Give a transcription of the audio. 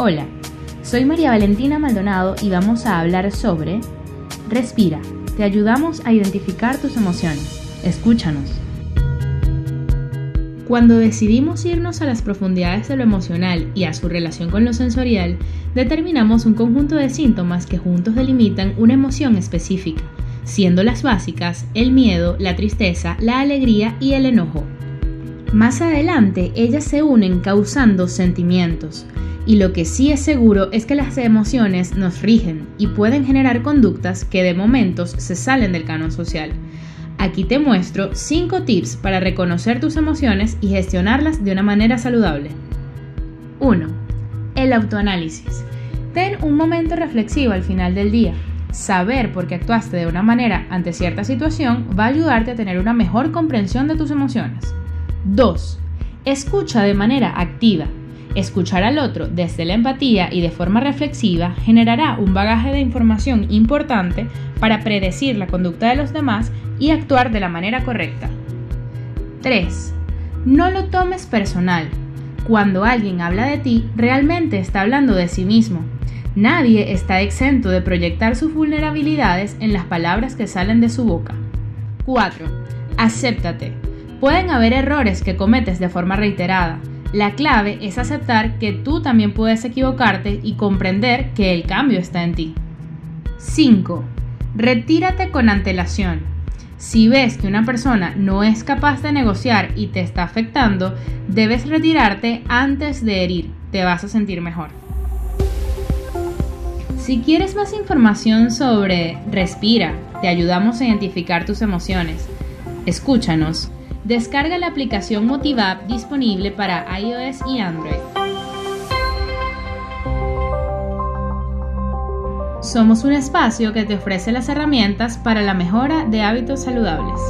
Hola, soy María Valentina Maldonado y vamos a hablar sobre Respira, te ayudamos a identificar tus emociones. Escúchanos. Cuando decidimos irnos a las profundidades de lo emocional y a su relación con lo sensorial, determinamos un conjunto de síntomas que juntos delimitan una emoción específica, siendo las básicas el miedo, la tristeza, la alegría y el enojo. Más adelante, ellas se unen causando sentimientos, y lo que sí es seguro es que las emociones nos rigen y pueden generar conductas que de momentos se salen del canon social. Aquí te muestro 5 tips para reconocer tus emociones y gestionarlas de una manera saludable. 1. El autoanálisis. Ten un momento reflexivo al final del día. Saber por qué actuaste de una manera ante cierta situación va a ayudarte a tener una mejor comprensión de tus emociones. 2. Escucha de manera activa. Escuchar al otro desde la empatía y de forma reflexiva generará un bagaje de información importante para predecir la conducta de los demás y actuar de la manera correcta. 3. No lo tomes personal. Cuando alguien habla de ti, realmente está hablando de sí mismo. Nadie está exento de proyectar sus vulnerabilidades en las palabras que salen de su boca. 4. Acéptate. Pueden haber errores que cometes de forma reiterada. La clave es aceptar que tú también puedes equivocarte y comprender que el cambio está en ti. 5. Retírate con antelación. Si ves que una persona no es capaz de negociar y te está afectando, debes retirarte antes de herir. Te vas a sentir mejor. Si quieres más información sobre Respira, te ayudamos a identificar tus emociones. Escúchanos Descarga la aplicación Motivap disponible para iOS y Android. Somos un espacio que te ofrece las herramientas para la mejora de hábitos saludables.